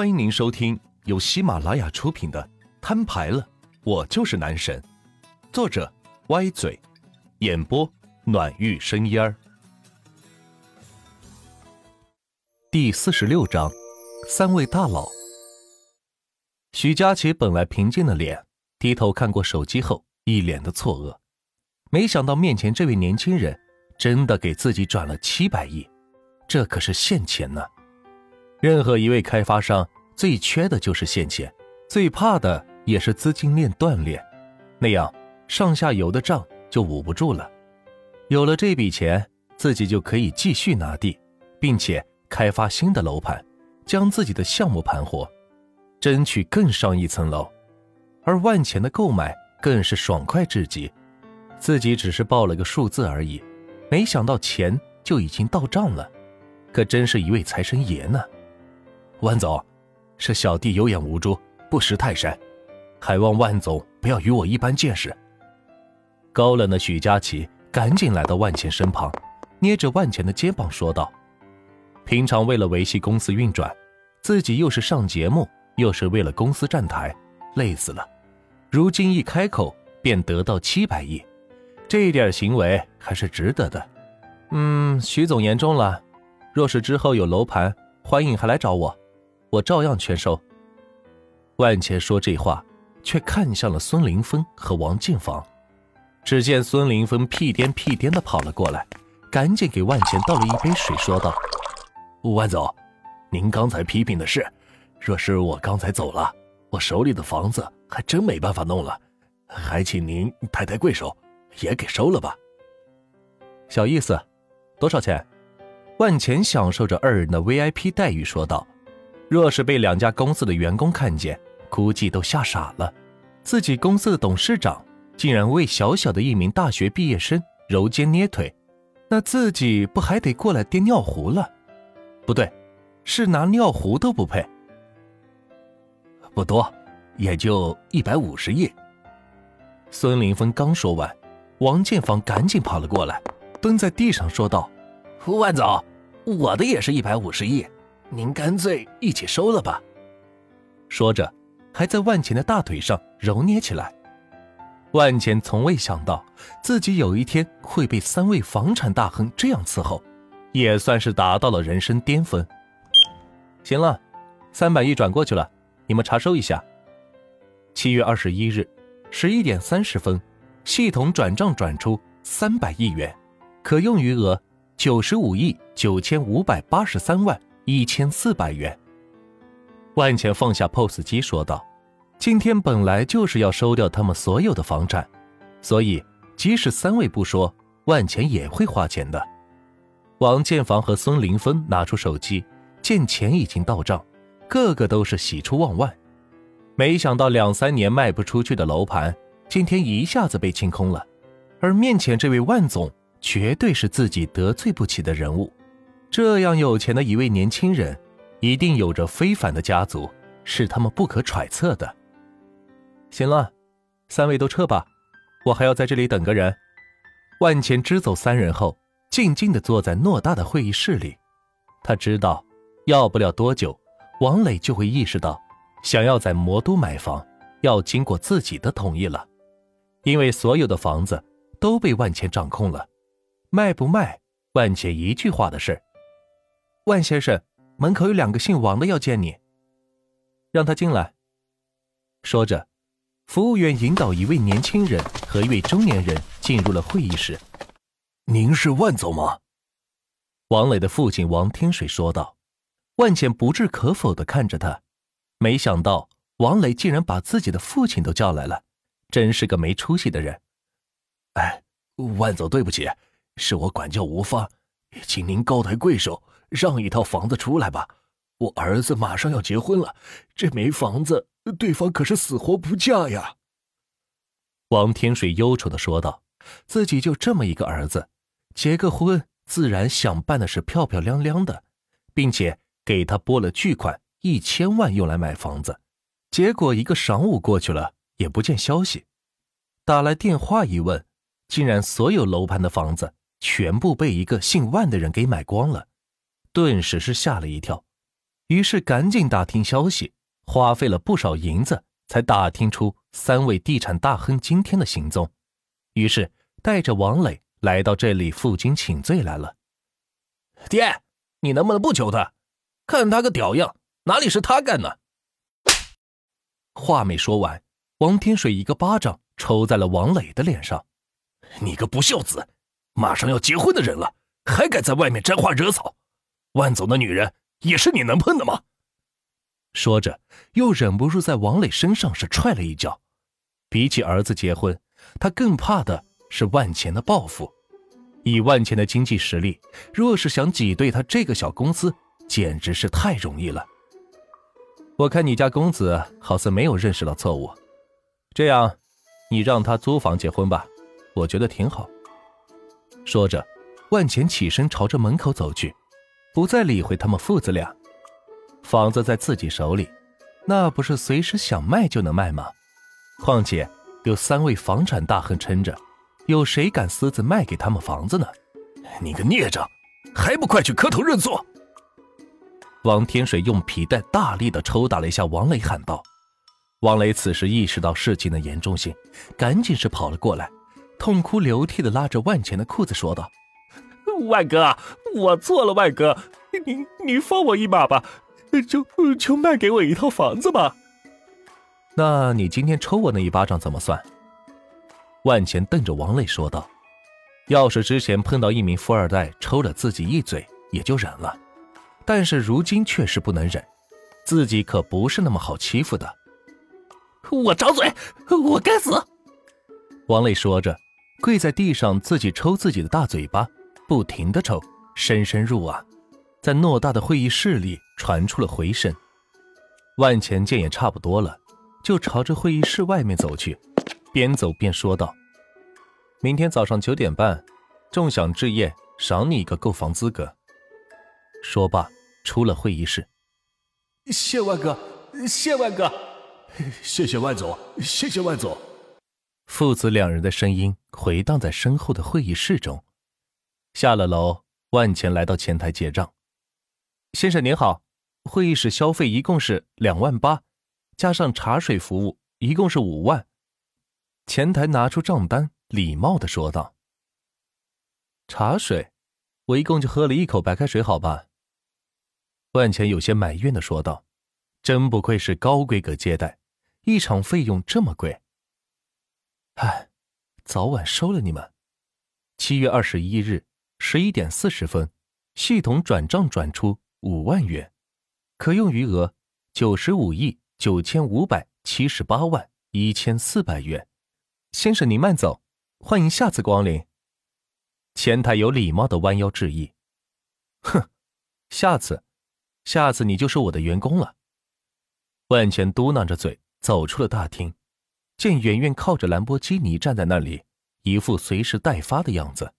欢迎您收听由喜马拉雅出品的《摊牌了，我就是男神》，作者歪嘴，演播暖玉生烟儿。第四十六章，三位大佬。许佳琪本来平静的脸，低头看过手机后，一脸的错愕，没想到面前这位年轻人真的给自己转了七百亿，这可是现钱呢。任何一位开发商最缺的就是现钱，最怕的也是资金链断裂，那样上下游的账就捂不住了。有了这笔钱，自己就可以继续拿地，并且开发新的楼盘，将自己的项目盘活，争取更上一层楼。而万钱的购买更是爽快至极，自己只是报了个数字而已，没想到钱就已经到账了，可真是一位财神爷呢。万总，是小弟有眼无珠，不识泰山，还望万总不要与我一般见识。高冷的许佳琪赶紧来到万钱身旁，捏着万钱的肩膀说道：“平常为了维系公司运转，自己又是上节目，又是为了公司站台，累死了。如今一开口便得到七百亿，这一点行为还是值得的。嗯，许总言重了，若是之后有楼盘，欢迎还来找我。”我照样全收。万钱说这话，却看向了孙林峰和王建房。只见孙林峰屁颠屁颠的跑了过来，赶紧给万钱倒了一杯水，说道：“万总，您刚才批评的是，若是我刚才走了，我手里的房子还真没办法弄了，还请您抬抬贵手，也给收了吧。”小意思，多少钱？万钱享受着二人的 VIP 待遇，说道。若是被两家公司的员工看见，估计都吓傻了。自己公司的董事长竟然为小小的一名大学毕业生揉肩捏腿，那自己不还得过来垫尿壶了？不对，是拿尿壶都不配。不多，也就一百五十亿。孙林峰刚说完，王建房赶紧跑了过来，蹲在地上说道：“万总，我的也是一百五十亿。”您干脆一起收了吧。说着，还在万钱的大腿上揉捏起来。万钱从未想到自己有一天会被三位房产大亨这样伺候，也算是达到了人生巅峰。行了，三百亿转过去了，你们查收一下。七月二十一日十一点三十分，系统转账转出三百亿元，可用余额九十五亿九千五百八十三万。一千四百元。万钱放下 POS 机，说道：“今天本来就是要收掉他们所有的房产，所以即使三位不说，万钱也会花钱的。”王建房和孙林峰拿出手机，见钱已经到账，个个都是喜出望外。没想到两三年卖不出去的楼盘，今天一下子被清空了。而面前这位万总，绝对是自己得罪不起的人物。这样有钱的一位年轻人，一定有着非凡的家族，是他们不可揣测的。行了，三位都撤吧，我还要在这里等个人。万钱支走三人后，静静地坐在偌大的会议室里。他知道，要不了多久，王磊就会意识到，想要在魔都买房，要经过自己的同意了，因为所有的房子都被万钱掌控了，卖不卖，万钱一句话的事。万先生，门口有两个姓王的要见你，让他进来。说着，服务员引导一位年轻人和一位中年人进入了会议室。您是万总吗？王磊的父亲王天水说道。万茜不置可否的看着他，没想到王磊竟然把自己的父亲都叫来了，真是个没出息的人。哎，万总，对不起，是我管教无方，请您高抬贵手。让一套房子出来吧，我儿子马上要结婚了，这没房子，对方可是死活不嫁呀。王天水忧愁的说道：“自己就这么一个儿子，结个婚自然想办的是漂漂亮亮的，并且给他拨了巨款一千万用来买房子，结果一个晌午过去了也不见消息，打来电话一问，竟然所有楼盘的房子全部被一个姓万的人给买光了。”顿时是吓了一跳，于是赶紧打听消息，花费了不少银子才打听出三位地产大亨今天的行踪，于是带着王磊来到这里负荆请罪来了。爹，你能不能不求他？看他个屌样，哪里是他干的？话没说完，王天水一个巴掌抽在了王磊的脸上。你个不孝子，马上要结婚的人了，还敢在外面沾花惹草？万总的女人也是你能碰的吗？说着，又忍不住在王磊身上是踹了一脚。比起儿子结婚，他更怕的是万钱的报复。以万钱的经济实力，若是想挤兑他这个小公司，简直是太容易了。我看你家公子好似没有认识到错误，这样，你让他租房结婚吧，我觉得挺好。说着，万钱起身朝着门口走去，不再理会他们父子俩。房子在自己手里，那不是随时想卖就能卖吗？况且有三位房产大亨撑着，有谁敢私自卖给他们房子呢？你个孽障，还不快去磕头认错！王天水用皮带大力的抽打了一下王磊，喊道：“王磊此时意识到事情的严重性，赶紧是跑了过来，痛哭流涕的拉着万钱的裤子说道：‘万哥，我错了，万哥，你你放我一马吧。’”就就卖给我一套房子吧。那你今天抽我那一巴掌怎么算？万钱瞪着王磊说道：“要是之前碰到一名富二代抽了自己一嘴，也就忍了，但是如今确实不能忍，自己可不是那么好欺负的。”我张嘴，我该死！王磊说着，跪在地上自己抽自己的大嘴巴，不停的抽，深深入啊。在偌大的会议室里传出了回声。万钱见也差不多了，就朝着会议室外面走去，边走边说道：“明天早上九点半，众享置业赏你一个购房资格。”说罢，出了会议室。谢万哥，谢万哥，谢谢万总，谢谢万总。父子两人的声音回荡在身后的会议室中。下了楼，万钱来到前台结账。先生您好，会议室消费一共是两万八，加上茶水服务一共是五万。前台拿出账单，礼貌的说道：“茶水，我一共就喝了一口白开水，好吧？”万钱有些埋怨的说道：“真不愧是高规格接待，一场费用这么贵。唉，早晚收了你们。七月二十一日十一点四十分，系统转账转出。”五万元，可用余额九十五亿九千五百七十八万一千四百元。先生您慢走，欢迎下次光临。前台有礼貌的弯腰致意。哼，下次，下次你就是我的员工了。万全嘟囔着嘴走出了大厅，见圆圆靠着兰博基尼站在那里，一副随时待发的样子。